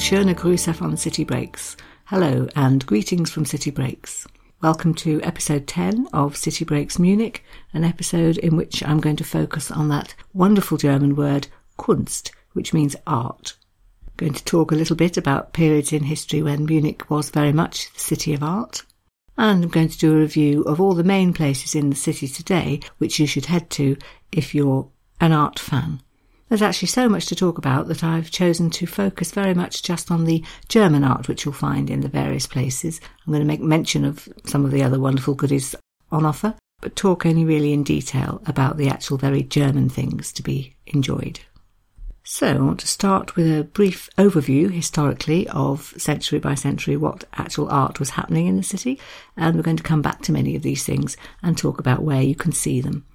schöne Grüße von City Breaks. Hello and greetings from City Breaks. Welcome to episode 10 of City Breaks Munich, an episode in which I'm going to focus on that wonderful German word Kunst, which means art. I'm going to talk a little bit about periods in history when Munich was very much the city of art. And I'm going to do a review of all the main places in the city today which you should head to if you're an art fan. There's actually so much to talk about that I've chosen to focus very much just on the German art which you'll find in the various places. I'm going to make mention of some of the other wonderful goodies on offer, but talk only really in detail about the actual very German things to be enjoyed. So, I want to start with a brief overview historically of century by century what actual art was happening in the city, and we're going to come back to many of these things and talk about where you can see them.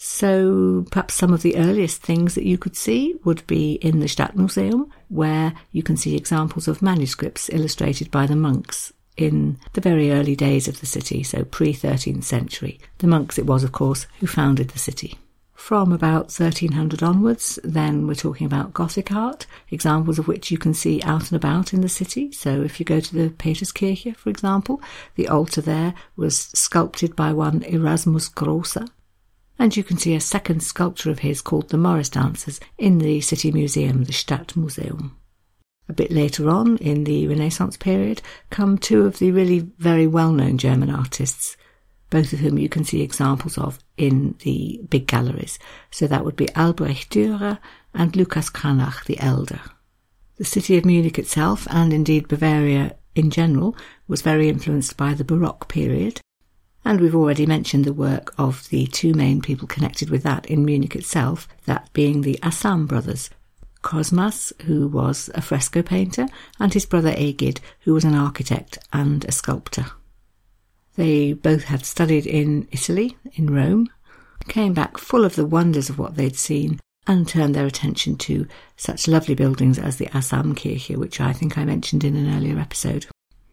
So perhaps some of the earliest things that you could see would be in the Stadtmuseum, where you can see examples of manuscripts illustrated by the monks in the very early days of the city, so pre 13th century. The monks, it was, of course, who founded the city. From about 1300 onwards, then we're talking about Gothic art, examples of which you can see out and about in the city. So if you go to the Peterskirche, for example, the altar there was sculpted by one Erasmus Grasser, and you can see a second sculpture of his called the Morris Dancers in the City Museum, the Stadtmuseum. A bit later on, in the Renaissance period, come two of the really very well known German artists, both of whom you can see examples of in the big galleries. So that would be Albrecht Dürer and Lukas Cranach the Elder. The city of Munich itself, and indeed Bavaria in general, was very influenced by the Baroque period, and we've already mentioned the work of the two main people connected with that in Munich itself, that being the Asam brothers, Cosmas, who was a fresco painter, and his brother Egid, who was an architect and a sculptor. They both had studied in Italy, in Rome, came back full of the wonders of what they'd seen, and turned their attention to such lovely buildings as the Asam Kirche, which I think I mentioned in an earlier episode.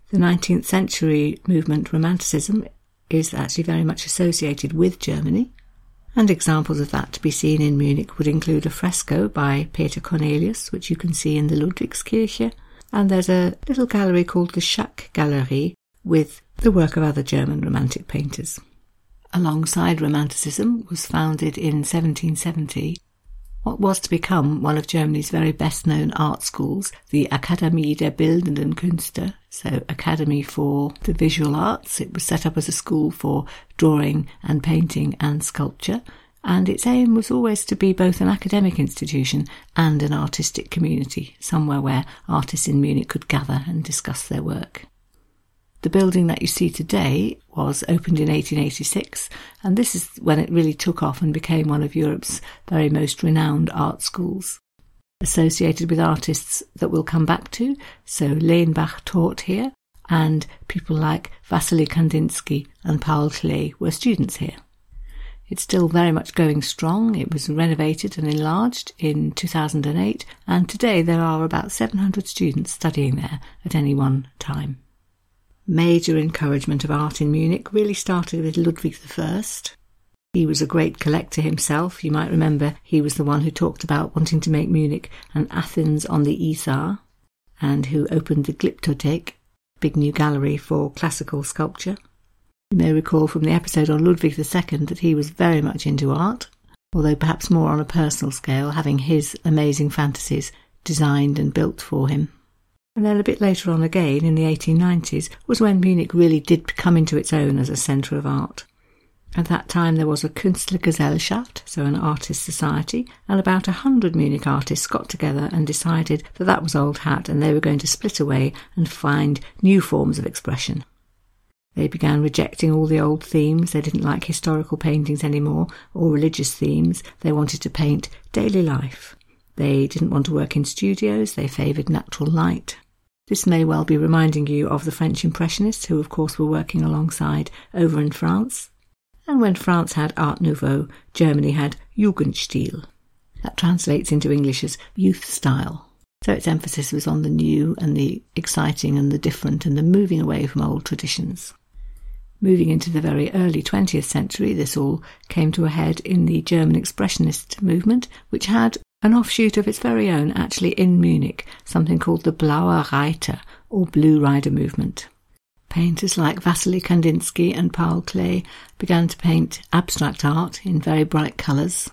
The 19th century movement Romanticism is actually very much associated with Germany. And examples of that to be seen in Munich would include a fresco by Peter Cornelius, which you can see in the Ludwigskirche, and there's a little gallery called the Schack Gallery with the work of other German Romantic painters. Alongside Romanticism was founded in 1770 what was to become one of Germany's very best known art schools, the Akademie der Bildenden Künste, so Academy for the Visual Arts. It was set up as a school for drawing and painting and sculpture, and its aim was always to be both an academic institution and an artistic community, somewhere where artists in Munich could gather and discuss their work. The building that you see today was opened in 1886, and this is when it really took off and became one of Europe's very most renowned art schools. Associated with artists that we'll come back to, so Lenbach taught here, and people like Wassily Kandinsky and Paul Klee were students here. It's still very much going strong. It was renovated and enlarged in 2008, and today there are about 700 students studying there at any one time major encouragement of art in Munich really started with Ludwig I. He was a great collector himself. You might remember he was the one who talked about wanting to make Munich an Athens on the Isar and who opened the Glyptothek, big new gallery for classical sculpture. You may recall from the episode on Ludwig II that he was very much into art, although perhaps more on a personal scale, having his amazing fantasies designed and built for him. And then a bit later on again, in the 1890s, was when Munich really did come into its own as a centre of art. At that time, there was a Künstlergesellschaft, so an artist society, and about a hundred Munich artists got together and decided that that was old hat and they were going to split away and find new forms of expression. They began rejecting all the old themes. They didn't like historical paintings anymore or religious themes. They wanted to paint daily life. They didn't want to work in studios. They favoured natural light. This may well be reminding you of the French Impressionists, who of course were working alongside over in France. And when France had Art Nouveau, Germany had Jugendstil. That translates into English as youth style. So its emphasis was on the new and the exciting and the different and the moving away from old traditions. Moving into the very early 20th century, this all came to a head in the German Expressionist movement, which had an offshoot of its very own actually in Munich, something called the Blauer Reiter, or Blue Rider movement. Painters like Wassily Kandinsky and Paul Klee began to paint abstract art in very bright colours,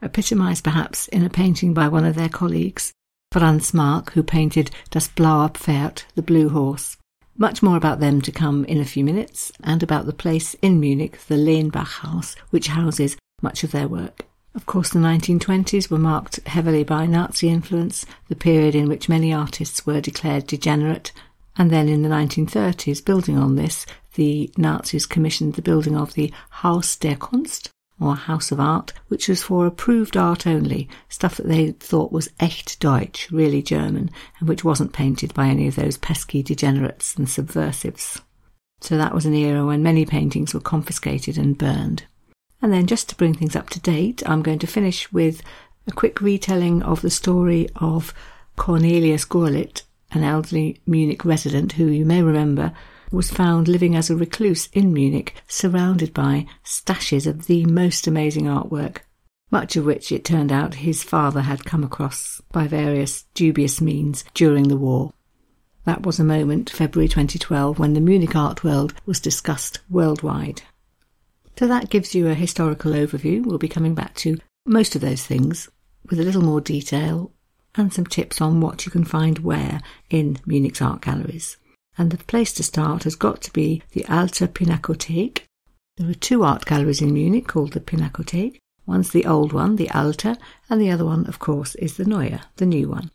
epitomised perhaps in a painting by one of their colleagues, Franz Marc, who painted Das Blaue Pferd, the blue horse. Much more about them to come in a few minutes, and about the place in Munich, the Lenbach House, which houses much of their work. Of course, the 1920s were marked heavily by Nazi influence, the period in which many artists were declared degenerate and then in the 1930s, building on this, the Nazis commissioned the building of the Haus der Kunst, or House of Art, which was for approved art only, stuff that they thought was echt Deutsch, really German, and which wasn't painted by any of those pesky degenerates and subversives. So that was an era when many paintings were confiscated and burned. And then, just to bring things up to date, I'm going to finish with a quick retelling of the story of Cornelius Gurlitt, an elderly Munich resident who you may remember was found living as a recluse in Munich, surrounded by stashes of the most amazing artwork, much of which it turned out his father had come across by various dubious means during the war. That was a moment, February 2012, when the Munich art world was discussed worldwide. So that gives you a historical overview. We'll be coming back to most of those things with a little more detail and some tips on what you can find where in Munich's art galleries. And the place to start has got to be the Alte Pinakothek. There are two art galleries in Munich called the Pinakothek. One's the old one, the Alte, and the other one, of course, is the Neue, the new one.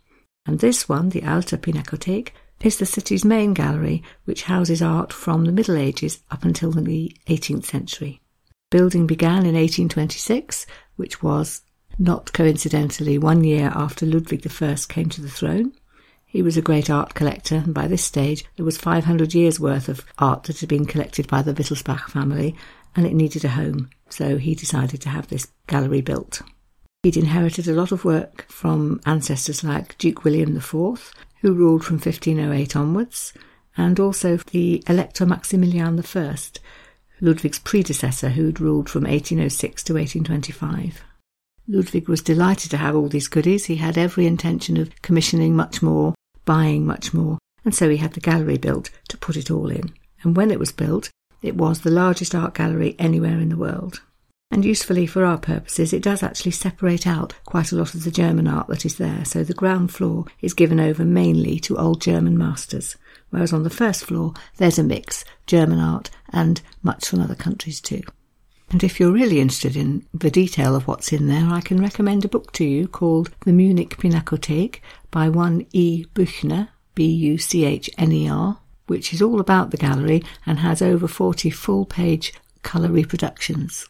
And this one, the Alte Pinakothek, is the city's main gallery, which houses art from the Middle Ages up until the 18th century. Building began in 1826, which was not coincidentally one year after Ludwig I came to the throne. He was a great art collector, and by this stage there was 500 years' worth of art that had been collected by the Wittelsbach family, and it needed a home, so he decided to have this gallery built. He'd inherited a lot of work from ancestors like Duke William IV, who ruled from 1508 onwards, and also the Elector Maximilian I, Ludwig's predecessor, who had ruled from 1806 to 1825. Ludwig was delighted to have all these goodies. He had every intention of commissioning much more, buying much more, and so he had the gallery built to put it all in. And when it was built, it was the largest art gallery anywhere in the world. And usefully for our purposes, it does actually separate out quite a lot of the German art that is there. So the ground floor is given over mainly to old German masters, whereas on the first floor there's a mix, German art and much from other countries too. And if you're really interested in the detail of what's in there, I can recommend a book to you called The Munich Pinakothek by one E. Buchner, B U C H N E R, which is all about the gallery and has over 40 full page colour reproductions.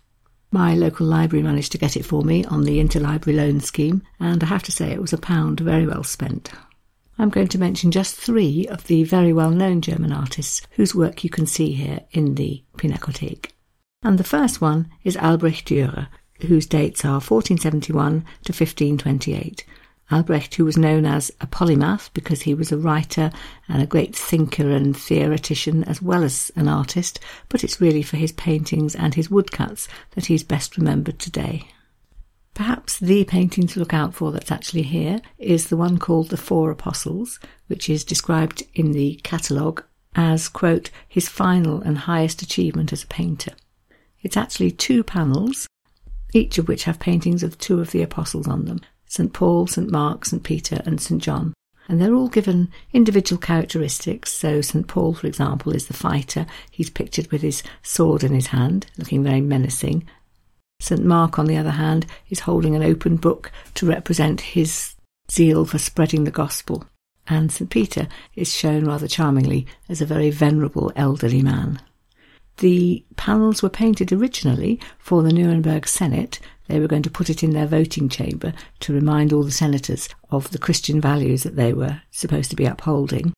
My local library managed to get it for me on the interlibrary loan scheme, and I have to say it was a pound very well spent. I'm going to mention just three of the very well known German artists whose work you can see here in the Pinakothek and the first one is Albrecht Dürer, whose dates are 1471 to 1528. Albrecht, who was known as a polymath because he was a writer and a great thinker and theoretician as well as an artist, but it's really for his paintings and his woodcuts that he's best remembered today. Perhaps the painting to look out for that's actually here is the one called The Four Apostles, which is described in the catalogue as, quote, his final and highest achievement as a painter. It's actually two panels, each of which have paintings of two of the apostles on them St. Paul, St. Mark, St. Peter, and St. John. And they're all given individual characteristics. So, St. Paul, for example, is the fighter. He's pictured with his sword in his hand, looking very menacing. St. Mark, on the other hand, is holding an open book to represent his zeal for spreading the gospel. And St. Peter is shown rather charmingly as a very venerable elderly man. The panels were painted originally for the Nuremberg Senate. They were going to put it in their voting chamber to remind all the senators of the Christian values that they were supposed to be upholding.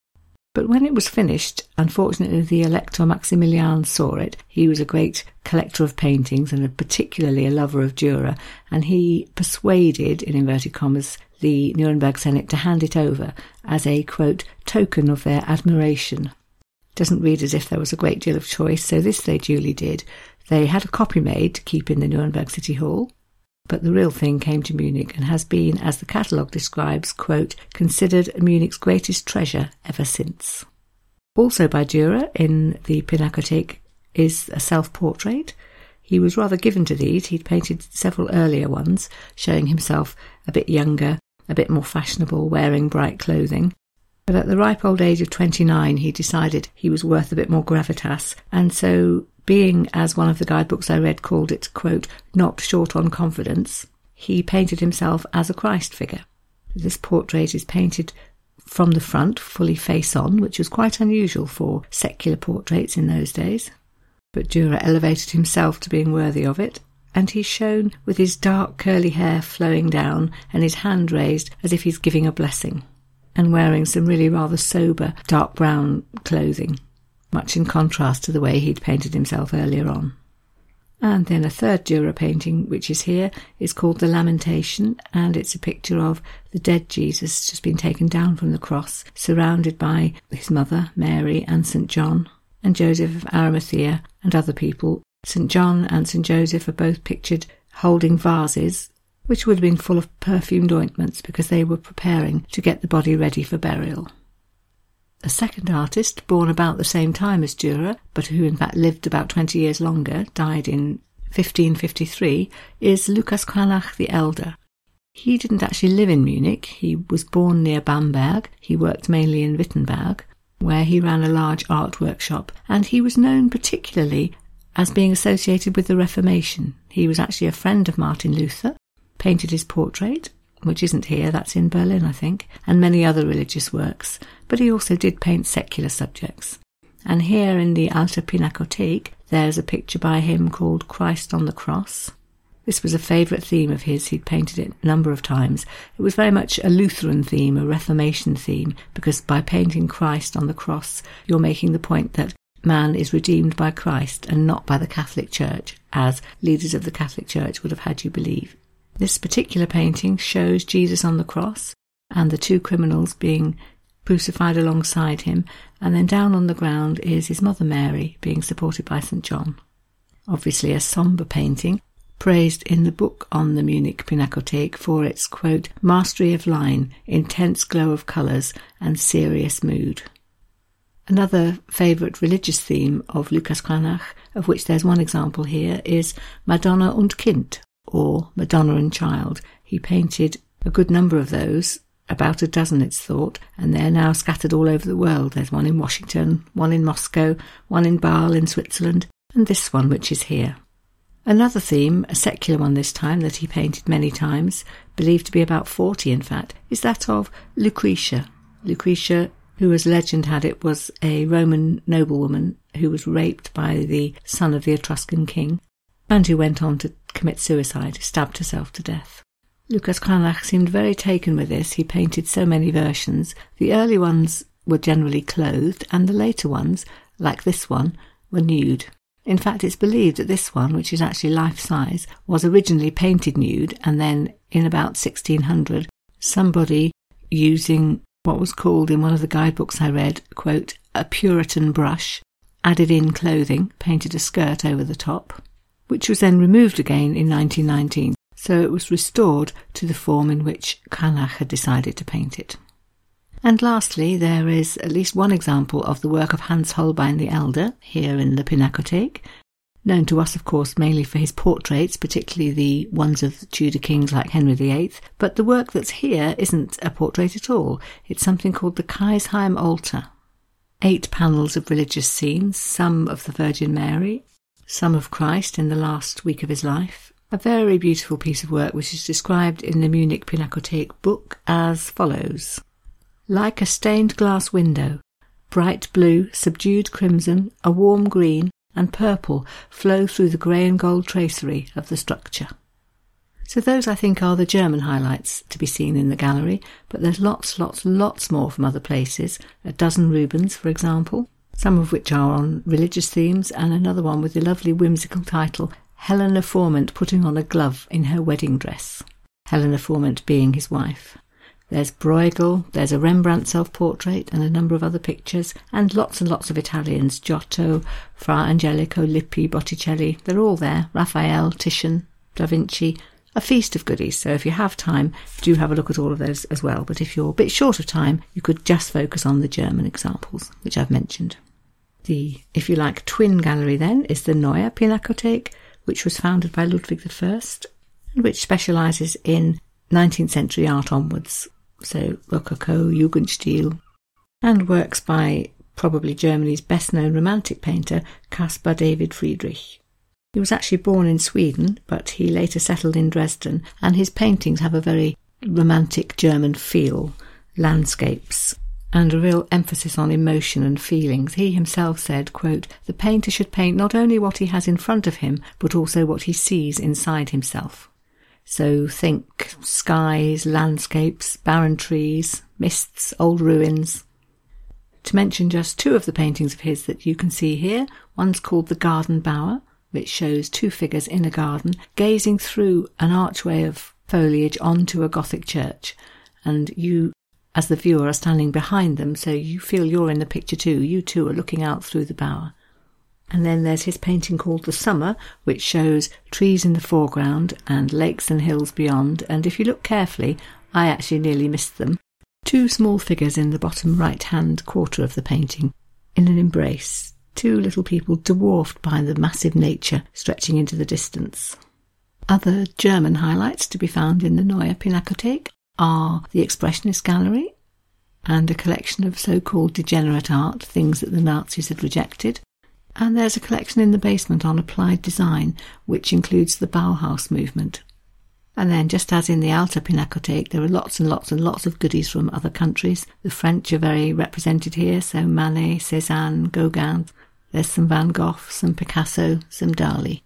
But when it was finished, unfortunately, the Elector Maximilian saw it. He was a great collector of paintings and a particularly a lover of Dürer, and he persuaded, in inverted commas, the Nuremberg Senate to hand it over as a, quote, token of their admiration doesn't read as if there was a great deal of choice, so this they duly did. They had a copy made to keep in the Nuremberg City Hall, but the real thing came to Munich and has been, as the catalogue describes, quote, considered Munich's greatest treasure ever since. Also by Dürer in the Pinakothek is a self-portrait. He was rather given to these. He'd painted several earlier ones, showing himself a bit younger, a bit more fashionable, wearing bright clothing. But at the ripe old age of 29, he decided he was worth a bit more gravitas, and so being, as one of the guidebooks I read called it, quote, not short on confidence, he painted himself as a Christ figure. This portrait is painted from the front, fully face on, which was quite unusual for secular portraits in those days. But Dürer elevated himself to being worthy of it, and he's shown with his dark curly hair flowing down and his hand raised as if he's giving a blessing, and wearing some really rather sober dark brown clothing much in contrast to the way he'd painted himself earlier on. And then a third Dürer painting, which is here, is called The Lamentation, and it's a picture of the dead Jesus just been taken down from the cross, surrounded by his mother, Mary, and St. John, and Joseph of Arimathea, and other people. St. John and St. Joseph are both pictured holding vases, which would have been full of perfumed ointments because they were preparing to get the body ready for burial. A second artist, born about the same time as Dürer, but who in fact lived about 20 years longer, died in 1553, is Lukas Cranach the Elder. He didn't actually live in Munich. He was born near Bamberg. He worked mainly in Wittenberg, where he ran a large art workshop, and he was known particularly as being associated with the Reformation. He was actually a friend of Martin Luther, painted his portrait, which isn't here, that's in Berlin, I think, and many other religious works, but he also did paint secular subjects. And here in the Alte Pinakothek, there's a picture by him called Christ on the Cross. This was a favourite theme of his. He'd painted it a number of times. It was very much a Lutheran theme, a Reformation theme, because by painting Christ on the cross, you're making the point that man is redeemed by Christ and not by the Catholic Church, as leaders of the Catholic Church would have had you believe. This particular painting shows Jesus on the cross and the two criminals being crucified alongside him, and then down on the ground is his mother Mary being supported by St. John. Obviously, a sombre painting, praised in the book on the Munich Pinakothek for its, quote, mastery of line, intense glow of colours, and serious mood. Another favourite religious theme of Lukas Cranach, of which there's one example here, is Madonna und Kind, or Madonna and Child. He painted a good number of those, about a dozen it's thought, and they're now scattered all over the world. There's one in Washington, one in Moscow, one in Basel in Switzerland, and this one which is here. Another theme, a secular one this time, that he painted many times, believed to be about 40 in fact, is that of Lucretia. Lucretia, who as legend had it was a Roman noblewoman who was raped by the son of the Etruscan king, and who went on to commit suicide, stabbed herself to death. Lucas Cranach seemed very taken with this. He painted so many versions. The early ones were generally clothed, and the later ones, like this one, were nude. In fact, it's believed that this one, which is actually life size, was originally painted nude, and then in about 1600, somebody using what was called in one of the guidebooks I read, quote, a Puritan brush, added in clothing, painted a skirt over the top which was then removed again in 1919, so it was restored to the form in which Cranach had decided to paint it. And lastly, there is at least one example of the work of Hans Holbein the Elder here in the Pinakothek, known to us, of course, mainly for his portraits, particularly the ones of Tudor kings like Henry VIII. But the work that's here isn't a portrait at all. It's something called the Kaisheim Altar. Eight panels of religious scenes, some of the Virgin Mary, some of Christ in the last week of his life. A very beautiful piece of work which is described in the Munich Pinakothek book as follows. Like a stained glass window, bright blue, subdued crimson, a warm green, and purple flow through the grey and gold tracery of the structure. So those I think are the German highlights to be seen in the gallery, but there's lots, lots, lots more from other places. A dozen Rubens, for example, some of which are on religious themes, and another one with the lovely whimsical title Helena Fourment putting on a glove in her wedding dress. Helena Fourment being his wife. There's Bruegel, there's a Rembrandt self portrait, and a number of other pictures, and lots and lots of Italians Giotto, Fra Angelico, Lippi, Botticelli. They're all there. Raphael, Titian, Da Vinci, a feast of goodies. So if you have time, do have a look at all of those as well. But if you're a bit short of time, you could just focus on the German examples, which I've mentioned. The, if you like, twin gallery then is the Neue Pinakothek, which was founded by Ludwig I and which specialises in 19th century art onwards. So Rococo, Jugendstil, and works by probably Germany's best known romantic painter, Caspar David Friedrich. He was actually born in Sweden, but he later settled in Dresden, and his paintings have a very romantic German feel, landscapes, and a real emphasis on emotion and feelings. He himself said, quote, The painter should paint not only what he has in front of him, but also what he sees inside himself. So think skies, landscapes, barren trees, mists, old ruins, to mention just two of the paintings of his that you can see here, one's called The Garden Bower, which shows two figures in a garden gazing through an archway of foliage onto a Gothic church. And you, as the viewer, are standing behind them, so you feel you're in the picture too. You too are looking out through the bower. And then there's his painting called The Summer, which shows trees in the foreground and lakes and hills beyond. And if you look carefully, I actually nearly missed them two small figures in the bottom right hand quarter of the painting, in an embrace, two little people dwarfed by the massive nature stretching into the distance. Other German highlights to be found in the Neue Pinakothek are the Expressionist Gallery and a collection of so called degenerate art, things that the Nazis had rejected. And there's a collection in the basement on applied design, which includes the Bauhaus movement. And then, just as in the Alte Pinakothek, there are lots and lots and lots of goodies from other countries. The French are very represented here, so Manet, Cézanne, Gauguin. There's some Van Gogh, some Picasso, some Dali.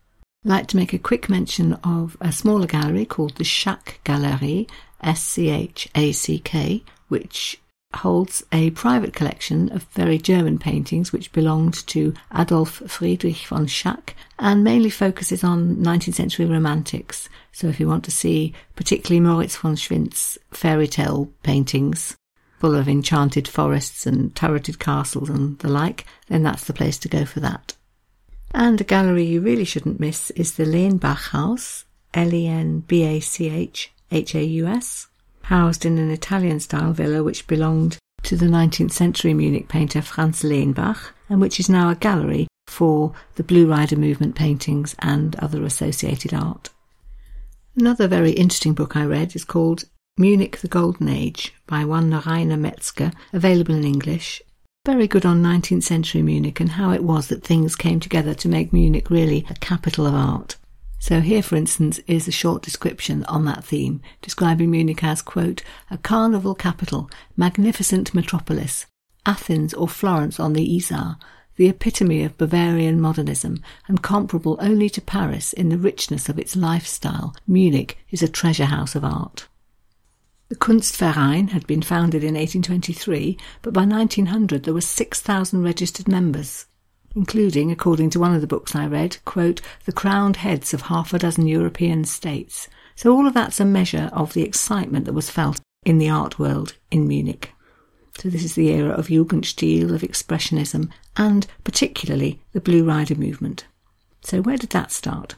I'd like to make a quick mention of a smaller gallery called the Schack Galerie, S C H A C K, which holds a private collection of very German paintings which belonged to Adolf Friedrich von Schack and mainly focuses on 19th century romantics. So if you want to see particularly Moritz von Schwind's fairy tale paintings full of enchanted forests and turreted castles and the like, then that's the place to go for that. And a gallery you really shouldn't miss is the Lenbach House, L-E-N-B-A-C-H-H-A-U-S, housed in an Italian style villa which belonged to the 19th century Munich painter Franz Lenbach and which is now a gallery for the Blue Rider movement paintings and other associated art. Another very interesting book I read is called Munich the Golden Age by one Rainer Metzger, available in English. Very good on 19th century Munich and how it was that things came together to make Munich really a capital of art. So here, for instance, is a short description on that theme, describing Munich as, quote, a carnival capital, magnificent metropolis, Athens or Florence on the Isar, the epitome of Bavarian modernism and comparable only to Paris in the richness of its lifestyle, Munich is a treasure house of art. The Kunstverein had been founded in 1823, but by 1900 there were 6,000 registered members including, according to one of the books I read, quote, the crowned heads of half a dozen European states. So all of that's a measure of the excitement that was felt in the art world in Munich. So this is the era of Jugendstil, of Expressionism, and particularly the Blue Rider movement. So where did that start?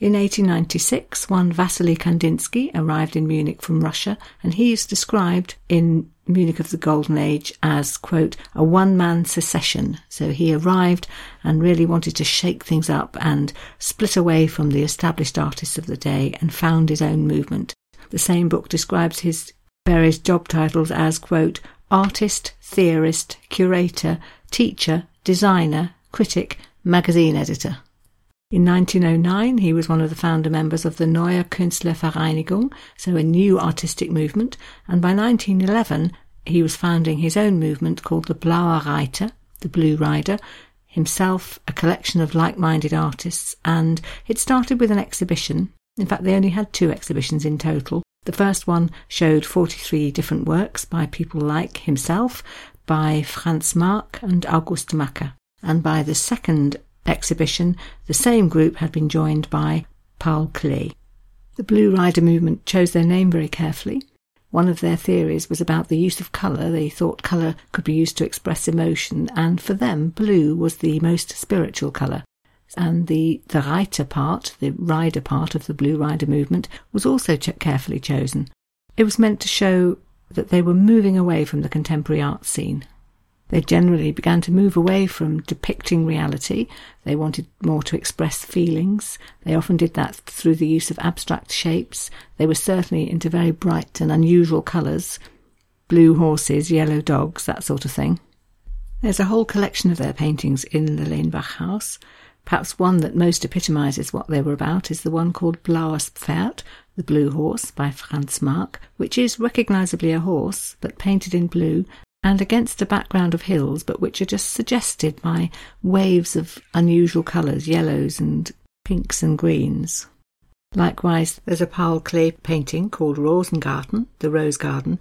In 1896, one Vasily Kandinsky arrived in Munich from Russia, and he is described in Munich of the Golden Age as, quote, a one man secession. So he arrived and really wanted to shake things up and split away from the established artists of the day and found his own movement. The same book describes his various job titles as, quote, artist, theorist, curator, teacher, designer, critic, magazine editor. In 1909, he was one of the founder members of the Neue Künstlervereinigung, so a new artistic movement, and by 1911, he was founding his own movement called the Blauer Reiter, the Blue Rider, himself a collection of like minded artists, and it started with an exhibition. In fact, they only had two exhibitions in total. The first one showed 43 different works by people like himself, by Franz Marc and August Macke. And by the second exhibition, the same group had been joined by Paul Klee. The Blue Rider movement chose their name very carefully. One of their theories was about the use of colour. They thought colour could be used to express emotion, and for them, blue was the most spiritual colour. and the, the Reiter part, the rider part of the Blue Rider movement, was also carefully chosen. It was meant to show that they were moving away from the contemporary art scene. They generally began to move away from depicting reality. They wanted more to express feelings. They often did that through the use of abstract shapes. They were certainly into very bright and unusual colours blue horses, yellow dogs, that sort of thing. There's a whole collection of their paintings in the Lenbach house. Perhaps one that most epitomises what they were about is the one called Blaues Pferd, the Blue Horse, by Franz Marc, which is recognisably a horse, but painted in blue and against a background of hills, but which are just suggested by waves of unusual colours, yellows and pinks and greens. Likewise, there's a Paul Klee painting called Rosengarten, the Rose Garden,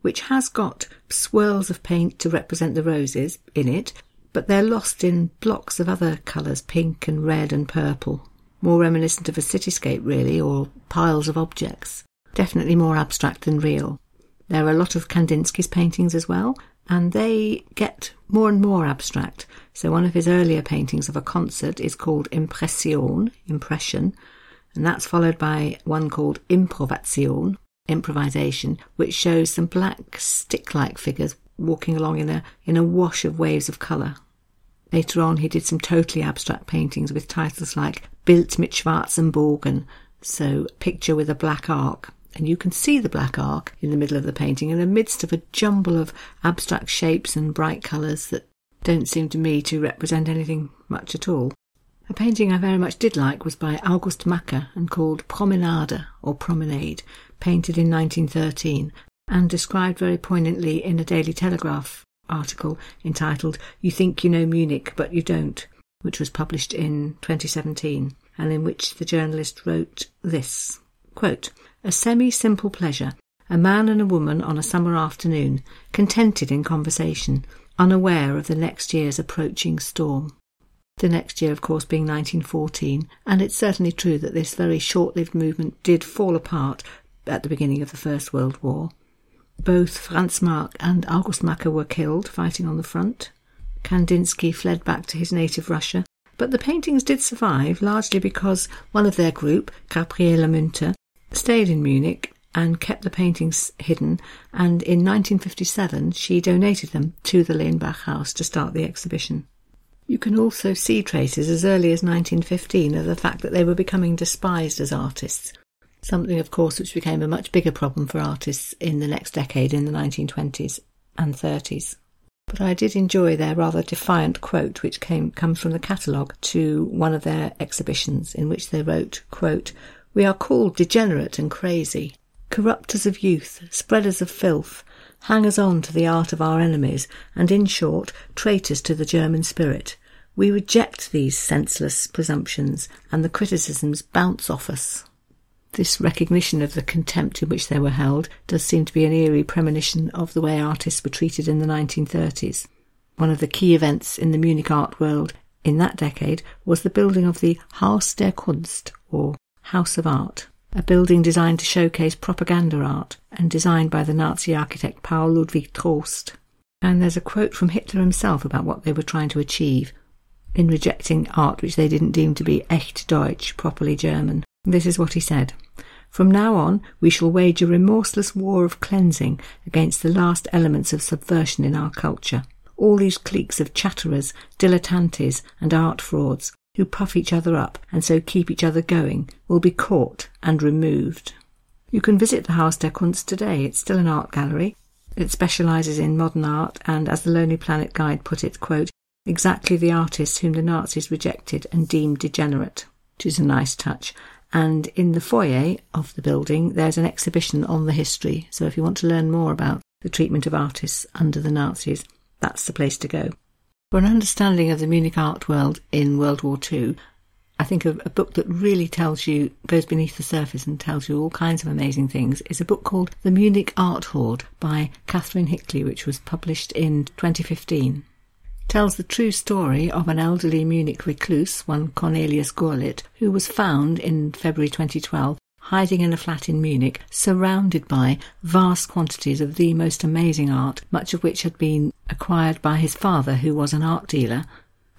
which has got swirls of paint to represent the roses in it, but they're lost in blocks of other colours, pink and red and purple, more reminiscent of a cityscape, really, or piles of objects. Definitely more abstract than real. There are a lot of Kandinsky's paintings as well, and they get more and more abstract. So one of his earlier paintings of a concert is called Impression, Impression, and that's followed by one called Improvation, Improvisation, which shows some black stick-like figures walking along in a in a wash of waves of colour. Later on, he did some totally abstract paintings with titles like Bild mit schwarzen Bogen, so picture with a black arc, and you can see the black arc in the middle of the painting in the midst of a jumble of abstract shapes and bright colours that don't seem to me to represent anything much at all. A painting I very much did like was by August Macke and called Promenade or Promenade, painted in 1913 and described very poignantly in a Daily Telegraph article entitled You Think You Know Munich But You Don't, which was published in 2017 and in which the journalist wrote this quote, A semi simple pleasure, a man and a woman on a summer afternoon, contented in conversation, unaware of the next year's approaching storm. The next year, of course, being 1914, and it's certainly true that this very short lived movement did fall apart at the beginning of the First World War. Both Franz Marc and August Macke were killed fighting on the front. Kandinsky fled back to his native Russia, but the paintings did survive largely because one of their group, Gabriele Münter, stayed in Munich and kept the paintings hidden, and in 1957 she donated them to the Lenbach House to start the exhibition. You can also see traces as early as 1915 of the fact that they were becoming despised as artists, something, of course, which became a much bigger problem for artists in the next decade in the 1920s and 30s. But I did enjoy their rather defiant quote, which came comes from the catalogue to one of their exhibitions, in which they wrote, quote, we are called degenerate and crazy, corrupters of youth, spreaders of filth, hangers on to the art of our enemies, and in short, traitors to the German spirit. We reject these senseless presumptions, and the criticisms bounce off us. This recognition of the contempt in which they were held does seem to be an eerie premonition of the way artists were treated in the 1930s. One of the key events in the Munich art world in that decade was the building of the Haus der Kunst, or House of Art, a building designed to showcase propaganda art and designed by the Nazi architect Paul Ludwig Troost. And there's a quote from Hitler himself about what they were trying to achieve in rejecting art which they didn't deem to be echt Deutsch, properly German. This is what he said. From now on, we shall wage a remorseless war of cleansing against the last elements of subversion in our culture. All these cliques of chatterers, dilettantes, and art frauds who puff each other up and so keep each other going will be caught and removed. You can visit the Haus der Kunst today. It's still an art gallery. It specialises in modern art and, as the Lonely Planet Guide put it, quote, exactly the artists whom the Nazis rejected and deemed degenerate, which is a nice touch. And in the foyer of the building, there's an exhibition on the history. So if you want to learn more about the treatment of artists under the Nazis, that's the place to go. For an understanding of the Munich art world in World War II, I think a, a, book that really tells you, goes beneath the surface and tells you all kinds of amazing things is a book called The Munich Art Hoard by Catherine Hickley, which was published in 2015. tells the true story of an elderly Munich recluse, one Cornelius Gurlitt, who was found in February 2012 hiding in a flat in Munich, surrounded by vast quantities of the most amazing art, much of which had been acquired by his father, who was an art dealer,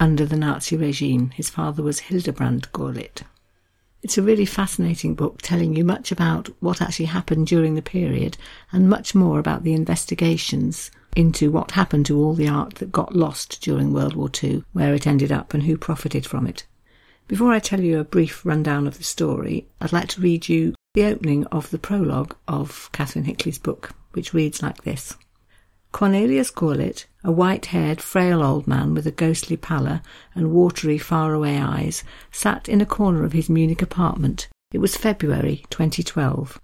under the Nazi regime. His father was Hildebrand Gurlitt. It's a really fascinating book telling you much about what actually happened during the period and much more about the investigations into what happened to all the art that got lost during World War II, where it ended up and who profited from it. Before I tell you a brief rundown of the story, I'd like to read you the opening of the prologue of Catherine Hickley's book, which reads like this. Cornelius Gurlitt, a white-haired, frail old man with a ghostly pallor and watery, faraway eyes, sat in a corner of his Munich apartment. It was February 2012.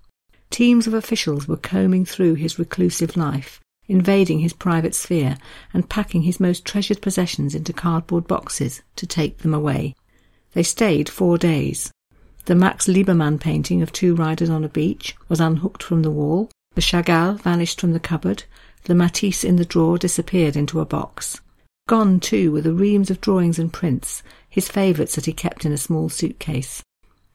Teams of officials were combing through his reclusive life, invading his private sphere and packing his most treasured possessions into cardboard boxes to take them away. They stayed four days. The Max Liebermann painting of two riders on a beach was unhooked from the wall, the Chagall vanished from the cupboard, the Matisse in the drawer disappeared into a box. Gone, too, were the reams of drawings and prints, his favourites that he kept in a small suitcase.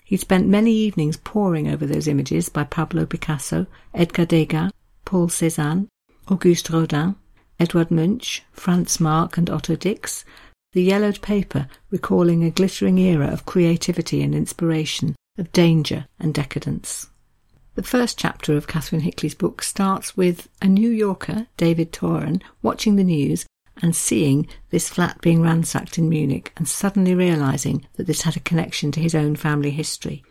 He spent many evenings poring over those images by Pablo Picasso, Edgar Degas, Paul Cézanne, Auguste Rodin, Edvard Munch, Franz Marc and Otto Dix, the yellowed paper recalling a glittering era of creativity and inspiration, of danger and decadence. The first chapter of Catherine Hickley's book starts with a New Yorker, David Toren, watching the news and seeing this flat being ransacked in Munich and suddenly realizing that this had a connection to his own family history.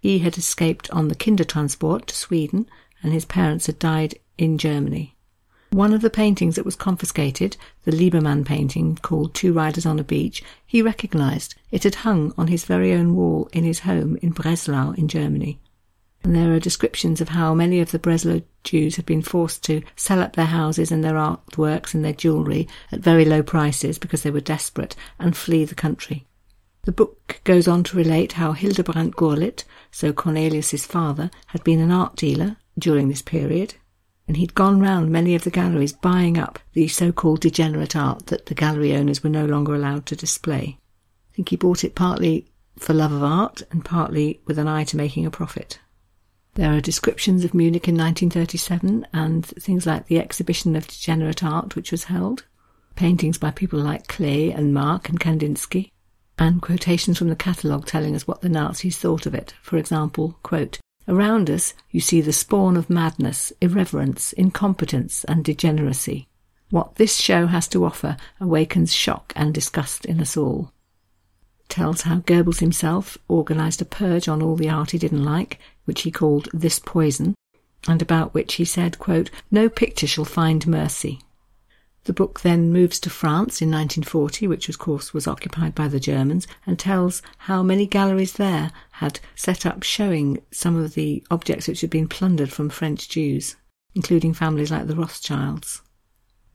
He had escaped on the Kindertransport to Sweden and his parents had died in Germany. One of the paintings that was confiscated, the Liebermann painting called Two Riders on a Beach, he recognized. It had hung on his very own wall in his home in Breslau in Germany. And there are descriptions of how many of the Breslau Jews had been forced to sell up their houses and their artworks and their jewellery at very low prices because they were desperate and flee the country. The book goes on to relate how Hildebrand Gurlitt, so Cornelius's father, had been an art dealer during this period, and he'd gone round many of the galleries buying up the so-called degenerate art that the gallery owners were no longer allowed to display. I think he bought it partly for love of art and partly with an eye to making a profit. There are descriptions of Munich in 1937 and things like the exhibition of degenerate art which was held, paintings by people like Klee and Marc and Kandinsky, and quotations from the catalogue telling us what the Nazis thought of it. For example, quote, Around us you see the spawn of madness, irreverence, incompetence and degeneracy. What this show has to offer awakens shock and disgust in us all tells how Goebbels himself organised a purge on all the art he didn't like, which he called This Poison, and about which he said, quote, No picture shall find mercy. The book then moves to France in 1940, which of course was occupied by the Germans, and tells how many galleries there had set up showing some of the objects which had been plundered from French Jews, including families like the Rothschilds.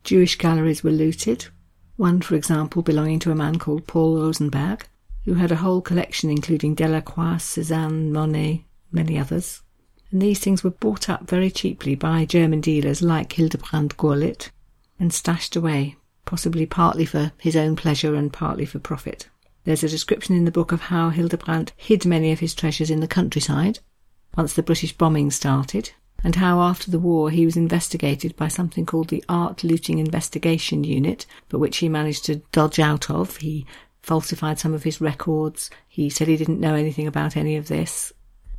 Jewish galleries were looted, one, for example, belonging to a man called Paul Rosenberg, who had a whole collection including Delacroix, Cézanne, Monet, many others. And these things were bought up very cheaply by German dealers like Hildebrand Gurlitt and stashed away, possibly partly for his own pleasure and partly for profit. There's a description in the book of how Hildebrand hid many of his treasures in the countryside once the British bombing started, and how after the war he was investigated by something called the Art Looting Investigation Unit, but which he managed to dodge out of. He falsified some of his records. He said he didn't know anything about any of this,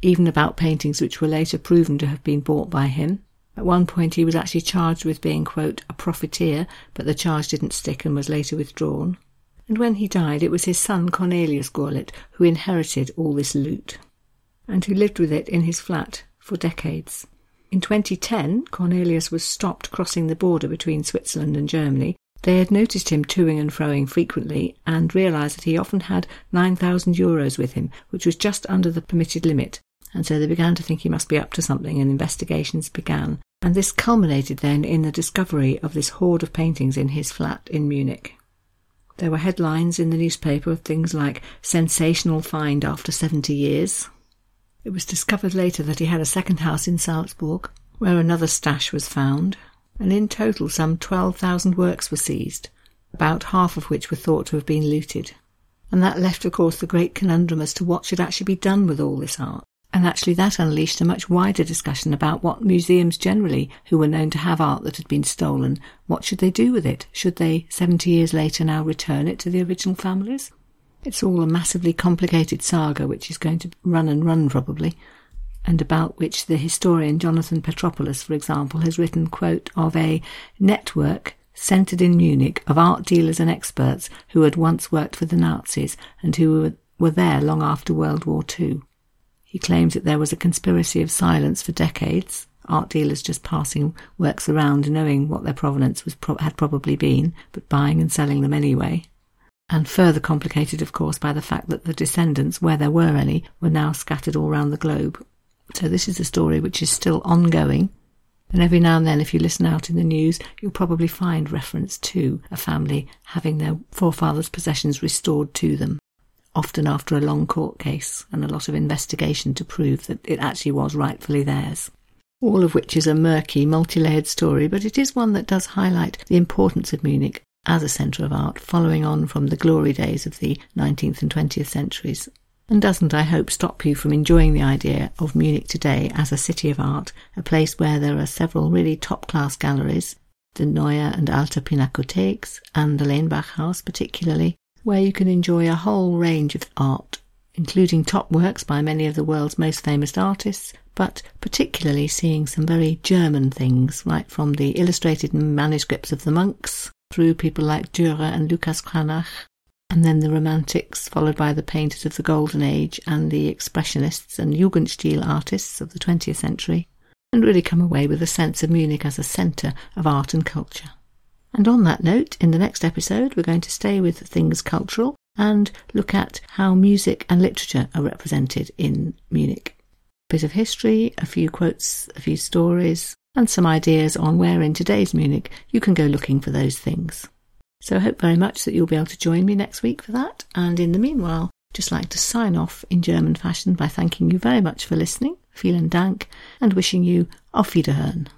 even about paintings which were later proven to have been bought by him. At one point, he was actually charged with being, quote, a profiteer, but the charge didn't stick and was later withdrawn. And when he died, it was his son Cornelius Gurlitt who inherited all this loot, and who lived with it in his flat for decades. In 2010, Cornelius was stopped crossing the border between Switzerland and Germany they had noticed him toing and froing frequently and realised that he often had 9,000 euros with him, which was just under the permitted limit. And so they began to think he must be up to something, and investigations began. And this culminated then in the discovery of this hoard of paintings in his flat in Munich. There were headlines in the newspaper of things like sensational find after 70 years. It was discovered later that he had a second house in Salzburg, where another stash was found, and in total some 12,000 works were seized, about half of which were thought to have been looted. And that left, of course, the great conundrum as to what should actually be done with all this art. And actually, that unleashed a much wider discussion about what museums generally, who were known to have art that had been stolen, what should they do with it? Should they, 70 years later, now return it to the original families? It's all a massively complicated saga which is going to run and run probably, and about which the historian Jonathan Petropoulos, for example, has written, quote, of a network centred in Munich of art dealers and experts who had once worked for the Nazis and who were, were there long after World War II. He claims that there was a conspiracy of silence for decades, art dealers just passing works around knowing what their provenance was pro- had probably been, but buying and selling them anyway. And further complicated, of course, by the fact that the descendants, where there were any, were now scattered all around the globe. So this is a story which is still ongoing, and every now and then, if you listen out in the news, you'll probably find reference to a family having their forefathers' possessions restored to them, often after a long court case and a lot of investigation to prove that it actually was rightfully theirs. All of which is a murky, multi layered story, but it is one that does highlight the importance of Munich as a centre of art, following on from the glory days of the 19th and 20th centuries. And doesn't, I hope, stop you from enjoying the idea of Munich today as a city of art, a place where there are several really top class galleries, the Neue and Alte Pinakotheks, and the Lenbach House particularly, where you can enjoy a whole range of art, including top works by many of the world's most famous artists, but particularly seeing some very German things, right from the illustrated manuscripts of the monks through people like Dürer and Lucas Cranach, and then the Romantics, followed by the painters of the Golden Age and the Expressionists and Jugendstil artists of the 20th century, and really come away with a sense of Munich as a centre of art and culture. And on that note, in the next episode, we're going to stay with things cultural and look at how music and literature are represented in Munich. A bit of history, a few quotes, a few stories, and some ideas on where in today's Munich you can go looking for those things. So I hope very much that you'll be able to join me next week for that. And in the meanwhile, just like to sign off in German fashion by thanking you very much for listening, vielen Dank, and wishing you auf Wiederhören.